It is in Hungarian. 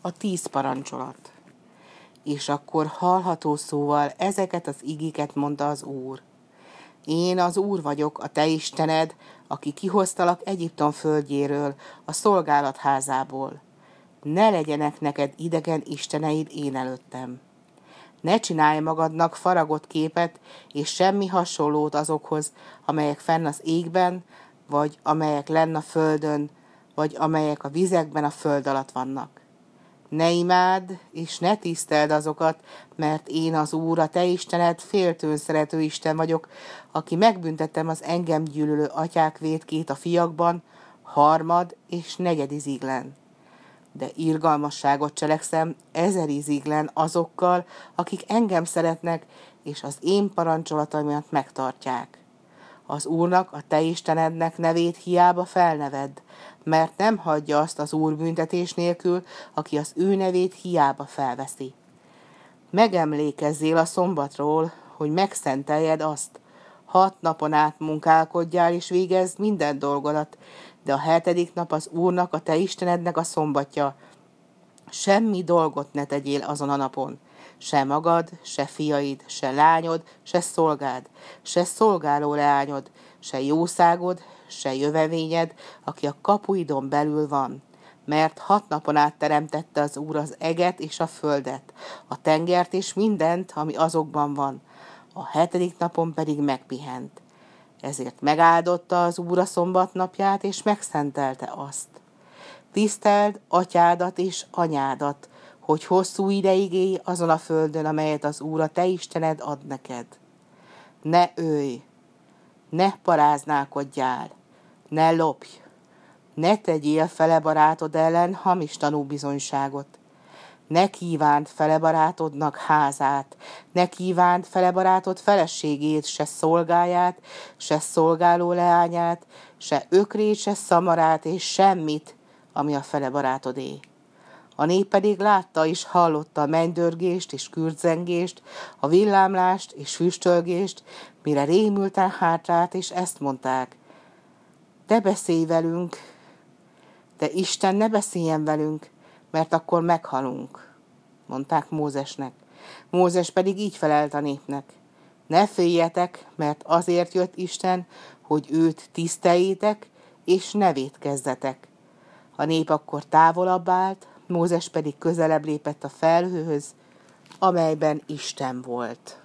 a tíz parancsolat. És akkor hallható szóval ezeket az igéket mondta az Úr. Én az Úr vagyok, a te Istened, aki kihoztalak Egyiptom földjéről, a szolgálatházából. Ne legyenek neked idegen isteneid én előttem. Ne csinálj magadnak faragott képet, és semmi hasonlót azokhoz, amelyek fenn az égben, vagy amelyek lenn a földön, vagy amelyek a vizekben a föld alatt vannak. Ne imád, és ne tiszteld azokat, mert én az Úr, a te Istened, féltőn szerető Isten vagyok, aki megbüntettem az engem gyűlölő atyák vétkét a fiakban, harmad és negyediziglen. De irgalmasságot cselekszem ezeriziglen azokkal, akik engem szeretnek, és az én parancsolataimat megtartják. Az Úrnak, a te Istenednek nevét hiába felneved, mert nem hagyja azt az Úr büntetés nélkül, aki az ő nevét hiába felveszi. Megemlékezzél a szombatról, hogy megszenteljed azt. Hat napon át munkálkodjál és végezd minden dolgodat, de a hetedik nap az Úrnak, a te Istenednek a szombatja. Semmi dolgot ne tegyél azon a napon se magad, se fiaid, se lányod, se szolgád, se szolgáló leányod, se jószágod, se jövevényed, aki a kapuidon belül van. Mert hat napon át teremtette az Úr az eget és a földet, a tengert és mindent, ami azokban van. A hetedik napon pedig megpihent. Ezért megáldotta az Úr a szombat napját, és megszentelte azt. Tiszteld atyádat és anyádat, hogy hosszú ideig élj azon a földön, amelyet az Úr a te Istened ad neked. Ne őj, ne paráználkodjál, ne lopj, ne tegyél fele barátod ellen hamis tanúbizonyságot. Ne kívánt fele barátodnak házát, ne kívánt fele barátod feleségét, se szolgáját, se szolgáló leányát, se ökrét, se szamarát, és semmit, ami a fele barátodé. A nép pedig látta és hallotta a mennydörgést és kürtzengést, a villámlást és füstölgést, mire rémülten hátrált, és ezt mondták. Te beszélj velünk, de Isten ne beszéljen velünk, mert akkor meghalunk, mondták Mózesnek. Mózes pedig így felelt a népnek. Ne féljetek, mert azért jött Isten, hogy őt tiszteljétek, és nevét kezdetek. A nép akkor távolabb állt, Mózes pedig közelebb lépett a felhőhöz, amelyben Isten volt.